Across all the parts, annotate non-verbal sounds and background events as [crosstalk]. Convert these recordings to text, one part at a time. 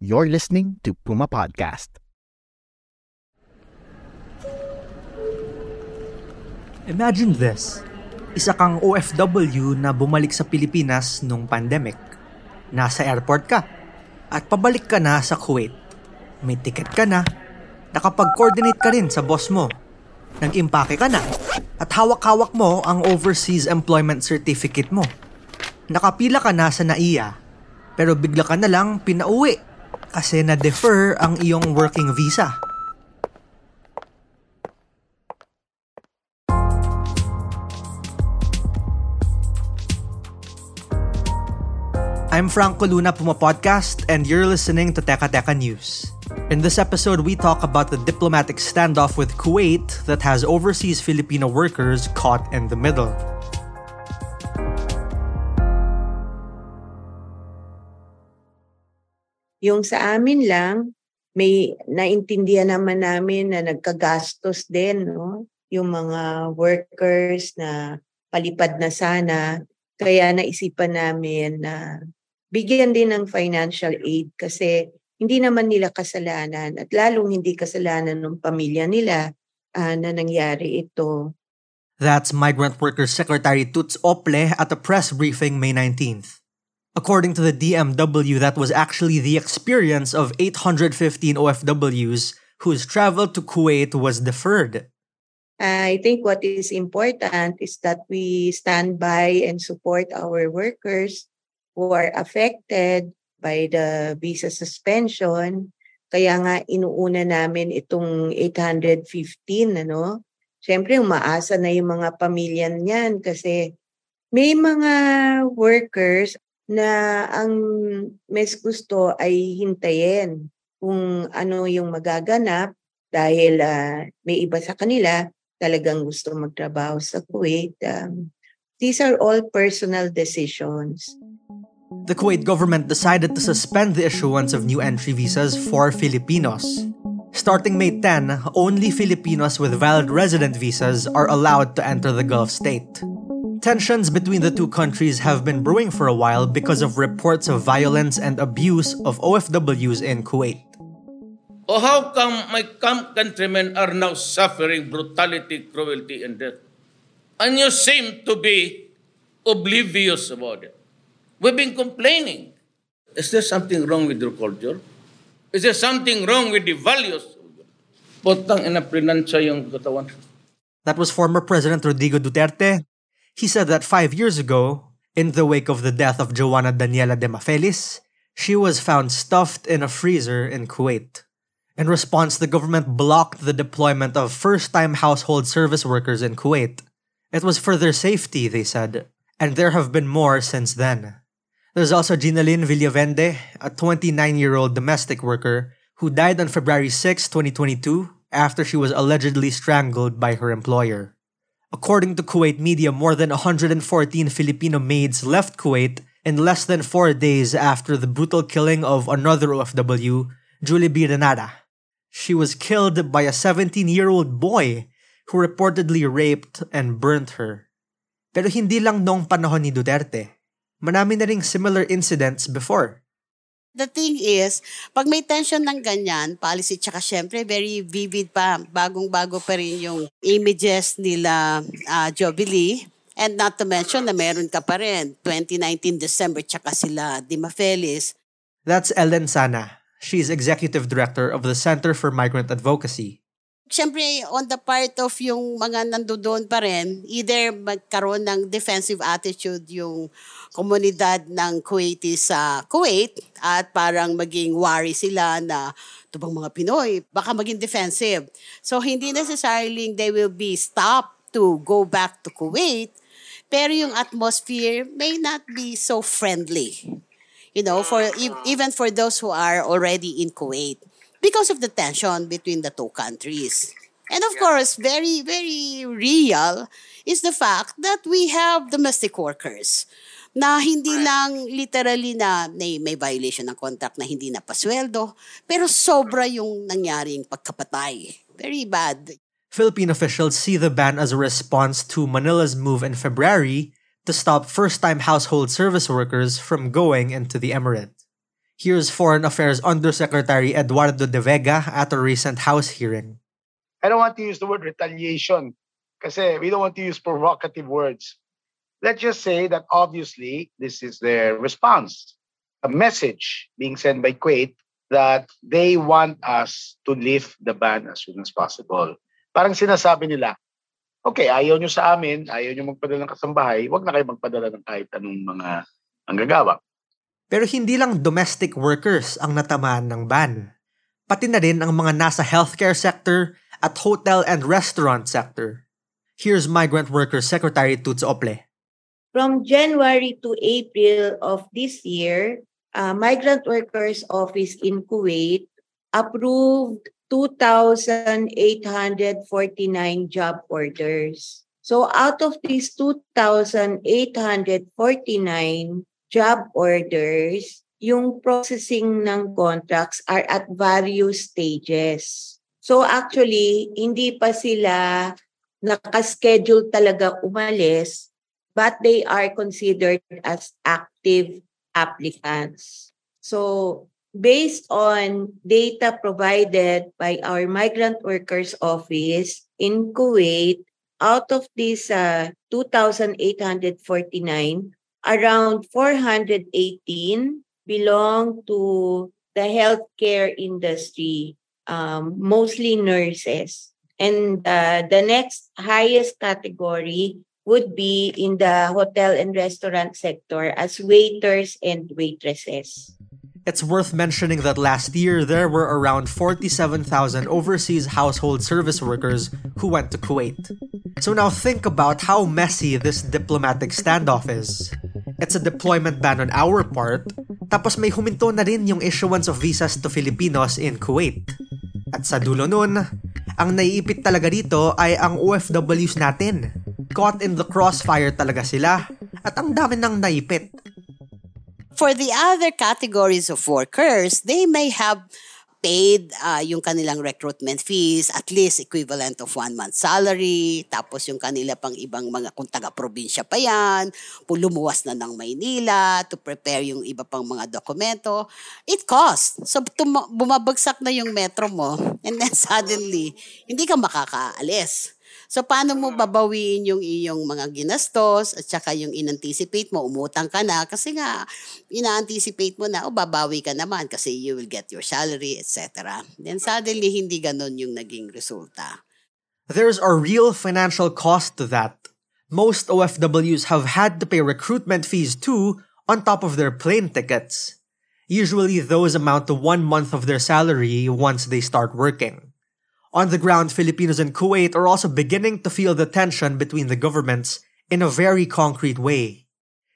You're listening to Puma Podcast. Imagine this. Isa kang OFW na bumalik sa Pilipinas nung pandemic. Nasa airport ka. At pabalik ka na sa Kuwait. May ticket ka na. Nakapag-coordinate ka rin sa boss mo. Nag-impake ka na. At hawak-hawak mo ang overseas employment certificate mo. Nakapila ka na sa NAIA. Pero bigla ka na lang pinauwi kasi na-defer ang iyong working visa. I'm Franco Luna Puma Podcast, and you're listening to Teka Teka News. In this episode, we talk about the diplomatic standoff with Kuwait that has overseas Filipino workers caught in the middle. Yung sa amin lang, may naintindihan naman namin na nagkagastos din, no? Yung mga workers na palipad na sana. Kaya naisipan namin na bigyan din ng financial aid kasi hindi naman nila kasalanan at lalong hindi kasalanan ng pamilya nila uh, na nangyari ito. That's Migrant Workers Secretary Tuts Ople at a press briefing May 19th. According to the DMW, that was actually the experience of 815 OFWs whose travel to Kuwait was deferred. I think what is important is that we stand by and support our workers who are affected by the visa suspension. Kaya nga inuuna namin itong 815 ano. Siyempre umaasa na yung mga pamilya niyan kasi may mga workers na ang mes gusto ay hintayin kung ano yung magaganap dahil uh, may iba sa kanila talagang gusto magtrabaho sa Kuwait. Um, these are all personal decisions. The Kuwait government decided to suspend the issuance of new entry visas for Filipinos. Starting May 10, only Filipinos with valid resident visas are allowed to enter the Gulf state. Tensions between the two countries have been brewing for a while because of reports of violence and abuse of OFWs in Kuwait. Oh, how come my countrymen are now suffering brutality, cruelty, and death? And you seem to be oblivious about it. We've been complaining. Is there something wrong with your culture? Is there something wrong with the values? Potang ina prinansya yung katawan. That was former President Rodrigo Duterte He said that five years ago, in the wake of the death of Joanna Daniela de Mafelis, she was found stuffed in a freezer in Kuwait. In response, the government blocked the deployment of first time household service workers in Kuwait. It was for their safety, they said, and there have been more since then. There's also Ginalyn Villavende, a 29 year old domestic worker who died on February 6, 2022, after she was allegedly strangled by her employer. According to Kuwait media, more than 114 Filipino maids left Kuwait in less than four days after the brutal killing of another OFW, Julie B. Renata. She was killed by a 17 year old boy who reportedly raped and burnt her. Pero hindi lang noong panahon ni Duterte. Manami na similar incidents before. The thing is, pag may tension ng ganyan, policy, tsaka syempre, very vivid pa, bagong-bago pa rin yung images nila uh, Jubilee. And not to mention na meron ka pa rin, 2019 December, tsaka sila Dima Felis. That's Ellen Sana. She's executive director of the Center for Migrant Advocacy. Siyempre, on the part of yung mga nandoon pa rin, either magkaroon ng defensive attitude yung komunidad ng Kuwaiti sa Kuwait at parang maging worry sila na ito bang mga Pinoy, baka maging defensive. So, hindi necessarily they will be stopped to go back to Kuwait, pero yung atmosphere may not be so friendly. You know, for e- even for those who are already in Kuwait because of the tension between the two countries. And of course, very, very real is the fact that we have domestic workers na hindi lang literally na may, may violation ng contract na hindi napasweldo, pero sobra yung nangyaring pagkapatay. Very bad. Philippine officials see the ban as a response to Manila's move in February to stop first-time household service workers from going into the emirate. Here's Foreign Affairs Undersecretary Eduardo de Vega at a recent House hearing. I don't want to use the word retaliation kasi eh, we don't want to use provocative words. Let's just say that obviously this is their response, a message being sent by Kuwait that they want us to lift the ban as soon as possible. Parang sinasabi nila, okay, ayaw nyo sa amin, ayaw nyo magpadala ng kasambahay, wag na kayo magpadala ng kahit anong mga anggagawa. Pero hindi lang domestic workers ang natamaan ng ban. Pati na rin ang mga nasa healthcare sector at hotel and restaurant sector. Here's Migrant Workers Secretary Tuts Ople. From January to April of this year, uh, Migrant Workers Office in Kuwait approved 2,849 job orders. So out of these 2,849 job orders, yung processing ng contracts are at various stages. So actually, hindi pa sila nakaschedule talaga umalis, but they are considered as active applicants. So based on data provided by our Migrant Workers Office in Kuwait, out of these uh, 2,849, around 418 belong to the healthcare industry, um, mostly nurses. And uh, the next highest category would be in the hotel and restaurant sector as waiters and waitresses. It's worth mentioning that last year there were around 47,000 overseas household service workers who went to Kuwait. So now think about how messy this diplomatic standoff is. It's a deployment ban on our part, tapos may huminto na rin yung issuance of visas to Filipinos in Kuwait. At sa dulo nun, ang naiipit talaga dito ay ang OFWs natin. Caught in the crossfire talaga sila at ang dami nang naipit. For the other categories of workers, they may have paid uh, yung kanilang recruitment fees, at least equivalent of one month salary, tapos yung kanila pang ibang mga, kung taga-probinsya pa yan, lumuwas na ng Maynila to prepare yung iba pang mga dokumento, it costs. So tum- bumabagsak na yung metro mo, and then [laughs] suddenly, hindi ka makakaalis. So, paano mo babawiin yung iyong mga ginastos at saka yung in-anticipate mo, umutang ka na kasi nga, ina-anticipate mo na, o oh, babawi ka naman kasi you will get your salary, etc. Then suddenly, hindi ganon yung naging resulta. There's a real financial cost to that. Most OFWs have had to pay recruitment fees too on top of their plane tickets. Usually, those amount to one month of their salary once they start working. On the ground, Filipinos in Kuwait are also beginning to feel the tension between the governments in a very concrete way.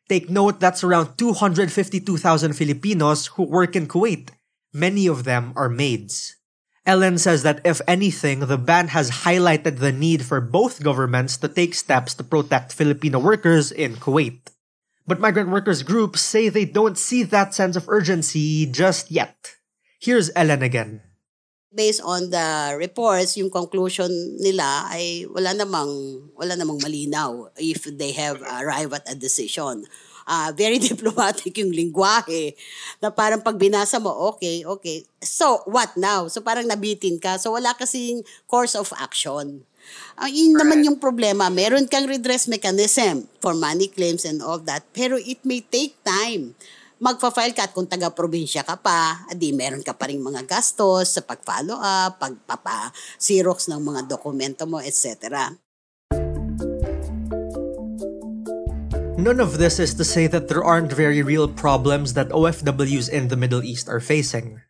Take note that's around 252,000 Filipinos who work in Kuwait. Many of them are maids. Ellen says that if anything, the ban has highlighted the need for both governments to take steps to protect Filipino workers in Kuwait. But migrant workers groups say they don't see that sense of urgency just yet. Here's Ellen again. Based on the reports, yung conclusion nila ay wala namang wala namang malinaw if they have arrived at a decision. Uh, very [laughs] diplomatic yung lingwahe na parang pag binasa mo, okay, okay. So, what now? So, parang nabitin ka. So, wala kasing course of action. Ang uh, yun naman yung problema. Meron kang redress mechanism for money claims and all that. Pero it may take time magfa-file ka at kung taga-probinsya ka pa, di meron ka pa rin mga gastos sa pag-follow up, pagpapa-xerox ng mga dokumento mo, etc. None of this is to say that there aren't very real problems that OFWs in the Middle East are facing.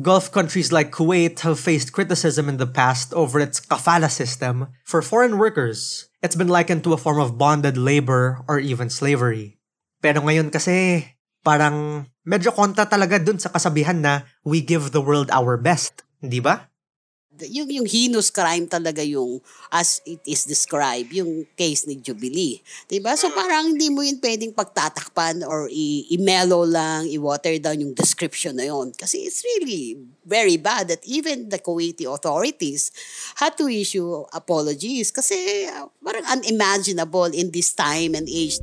Gulf countries like Kuwait have faced criticism in the past over its kafala system for foreign workers It's been likened to a form of bonded labor or even slavery. Pero ngayon kasi, parang medyo kontra talaga dun sa kasabihan na we give the world our best. Hindi ba? yung, yung heinous crime talaga yung as it is described, yung case ni Jubilee. Diba? So parang hindi mo yun pwedeng pagtatakpan or i- i-mellow lang, i-water down yung description na yun. Kasi it's really very bad that even the Kuwaiti authorities had to issue apologies kasi uh, parang unimaginable in this time and age.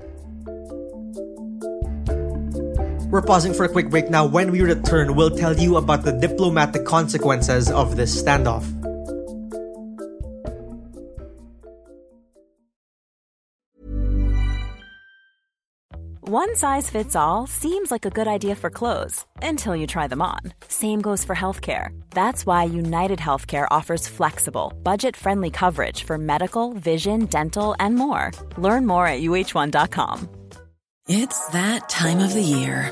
We're pausing for a quick break now. When we return, we'll tell you about the diplomatic consequences of this standoff. One size fits all seems like a good idea for clothes until you try them on. Same goes for healthcare. That's why United Healthcare offers flexible, budget friendly coverage for medical, vision, dental, and more. Learn more at uh1.com. It's that time of the year.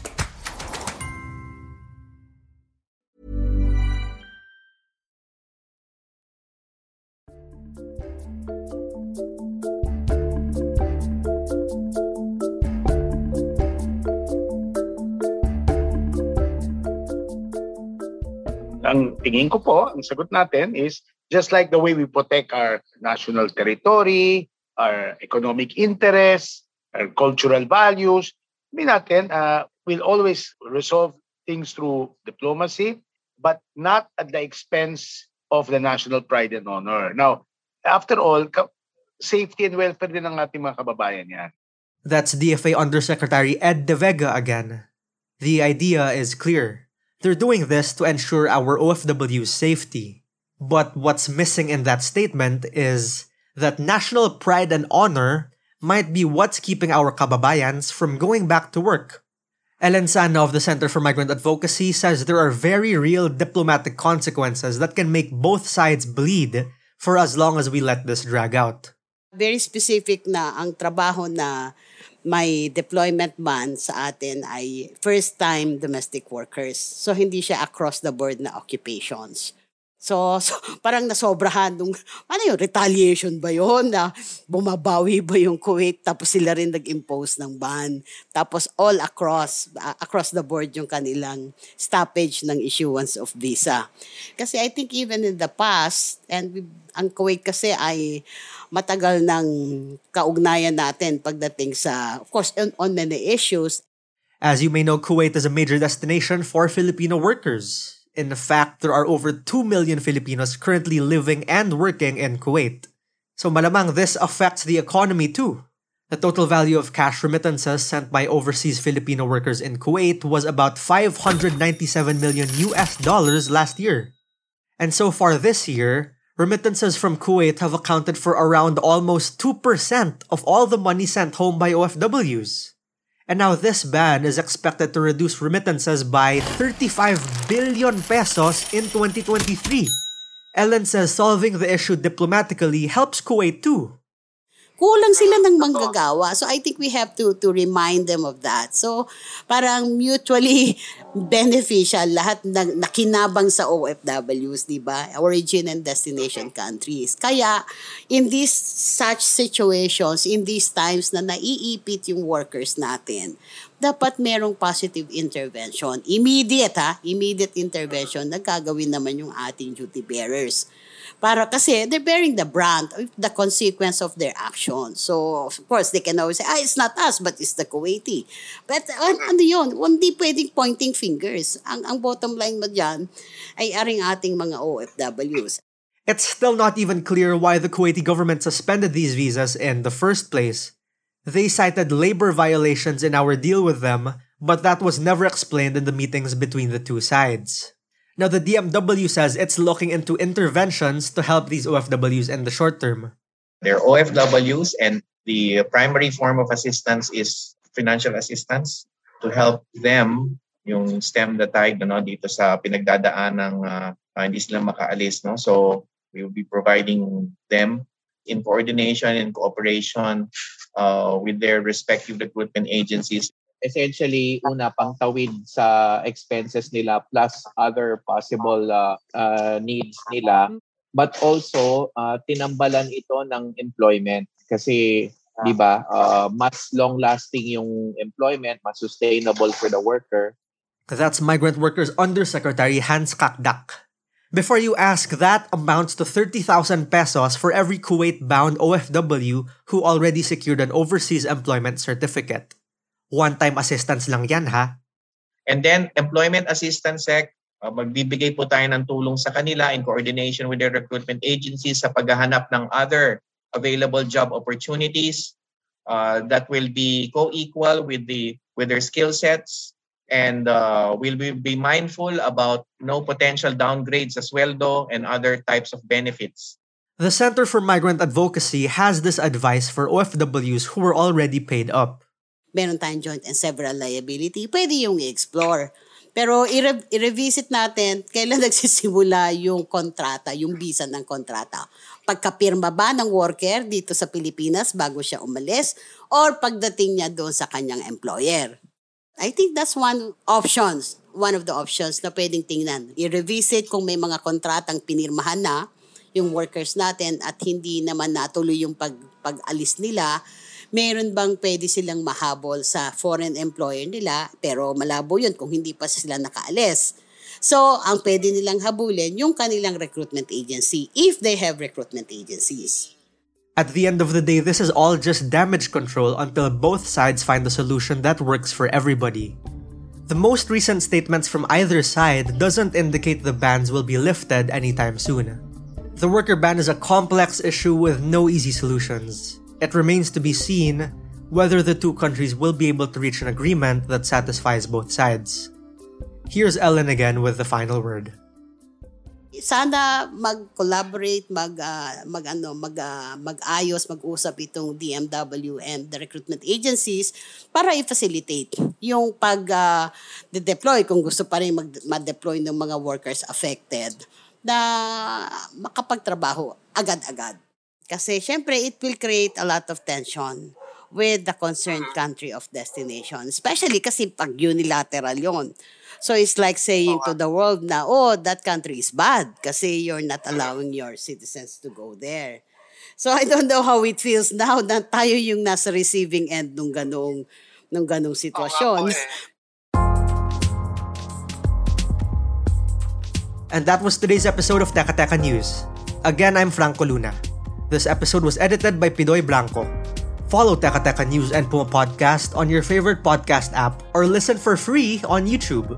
tingin ko po, ang sagot natin is just like the way we protect our national territory, our economic interests, our cultural values, I natin, uh, we'll always resolve things through diplomacy, but not at the expense of the national pride and honor. Now, after all, safety and welfare din ng ating mga kababayan yan. That's DFA Undersecretary Ed De Vega again. The idea is clear. They're doing this to ensure our OFW's safety. But what's missing in that statement is that national pride and honor might be what's keeping our kababayans from going back to work. Ellen Sana of the Center for Migrant Advocacy says there are very real diplomatic consequences that can make both sides bleed for as long as we let this drag out. Very specific na ang trabaho na may deployment ban sa atin ay first-time domestic workers. So, hindi siya across the board na occupations. So, so parang nasobrahan nung, ano yun, retaliation ba yun? Na bumabawi ba yung Kuwait tapos sila rin nag-impose ng ban? Tapos all across, uh, across the board yung kanilang stoppage ng issuance of visa. Kasi I think even in the past, and we, ang Kuwait kasi ay matagal ng kaugnayan natin pagdating sa, of course, on, on many issues. As you may know, Kuwait is a major destination for Filipino workers. In fact, there are over 2 million Filipinos currently living and working in Kuwait. So malamang this affects the economy too. The total value of cash remittances sent by overseas Filipino workers in Kuwait was about 597 million US dollars last year. And so far this year, remittances from Kuwait have accounted for around almost 2% of all the money sent home by OFWs. And now this ban is expected to reduce remittances by 35 billion pesos in 2023. Ellen says solving the issue diplomatically helps Kuwait too. Kulang sila ng manggagawa. So I think we have to to remind them of that. So parang mutually [laughs] beneficial lahat ng nakinabang sa OFWs, 'di ba? Origin and destination countries. Kaya in these such situations, in these times na naiipit yung workers natin, dapat merong positive intervention. Immediate ha, immediate intervention na gagawin naman yung ating duty bearers para kasi they're bearing the brunt of the consequence of their action. So, of course, they can always say, ah, it's not us, but it's the Kuwaiti. But an, ano yun, hindi pwedeng pointing fingers. Ang, ang bottom line mo dyan ay aring ating mga OFWs. It's still not even clear why the Kuwaiti government suspended these visas in the first place. They cited labor violations in our deal with them, but that was never explained in the meetings between the two sides. Now, the DMW says it's looking into interventions to help these OFWs in the short term. They're OFWs, and the primary form of assistance is financial assistance. to help them yung stem the tide no dito sa pinagdadaan ng uh, uh, hindi sila makaalis no so we will be providing them in coordination and cooperation uh, with their respective recruitment agencies essentially una pang tawid sa expenses nila plus other possible uh, uh, needs nila but also uh, tinambalan ito ng employment kasi 'di ba uh, mas long lasting yung employment mas sustainable for the worker That's Migrant Workers Undersecretary Hans Kakdak. Before you ask, that amounts to 30,000 pesos for every Kuwait-bound OFW who already secured an overseas employment certificate. One-time assistance lang yan, ha? And then, employment assistance sec, uh, magbibigay po tayo ng tulong sa kanila in coordination with their recruitment agencies sa paghahanap ng other available job opportunities uh, that will be co-equal with the with their skill sets and uh, we'll be, be mindful about no potential downgrades as well though and other types of benefits. The Center for Migrant Advocacy has this advice for OFWs who were already paid up. meron tayong joint and several liability, pwede yung i-explore. Pero i-re- i-revisit natin kailan [laughs] nagsisimula yung kontrata, yung visa ng kontrata. Pagkapirma ba ng worker dito sa Pilipinas bago siya umalis or pagdating niya doon sa kanyang employer. I think that's one options, one of the options na pwedeng tingnan. I-revisit kung may mga kontratang pinirmahan na yung workers natin at hindi naman natuloy yung pag, pag-alis nila meron bang pwede silang mahabol sa foreign employer nila pero malabo yun kung hindi pa sila nakaalis. So, ang pwede nilang habulin yung kanilang recruitment agency if they have recruitment agencies. At the end of the day, this is all just damage control until both sides find a solution that works for everybody. The most recent statements from either side doesn't indicate the bans will be lifted anytime soon. The worker ban is a complex issue with no easy solutions. It remains to be seen whether the two countries will be able to reach an agreement that satisfies both sides. Here's Ellen again with the final word. Sana mag-collaborate, mag uh, mag ano, mag uh, mag-ayos, mag-usap itong DMW and the recruitment agencies para i-facilitate yung pag uh, deploy kung gusto pa rin mag-deploy ng mga workers affected na makapagtrabaho agad-agad. Kasi syempre, it will create a lot of tension with the concerned country of destination. Especially kasi pag unilateral yon. So it's like saying oh, to the world na, oh, that country is bad kasi you're not allowing your citizens to go there. So I don't know how it feels now na tayo yung nasa receiving end nung ganong, nung ganong oh, sitwasyon. Eh. And that was today's episode of Teka Teka News. Again, I'm Franco Luna. This episode was edited by Pidoy Blanco. Follow Teka Teka News and Puma Podcast on your favorite podcast app or listen for free on YouTube.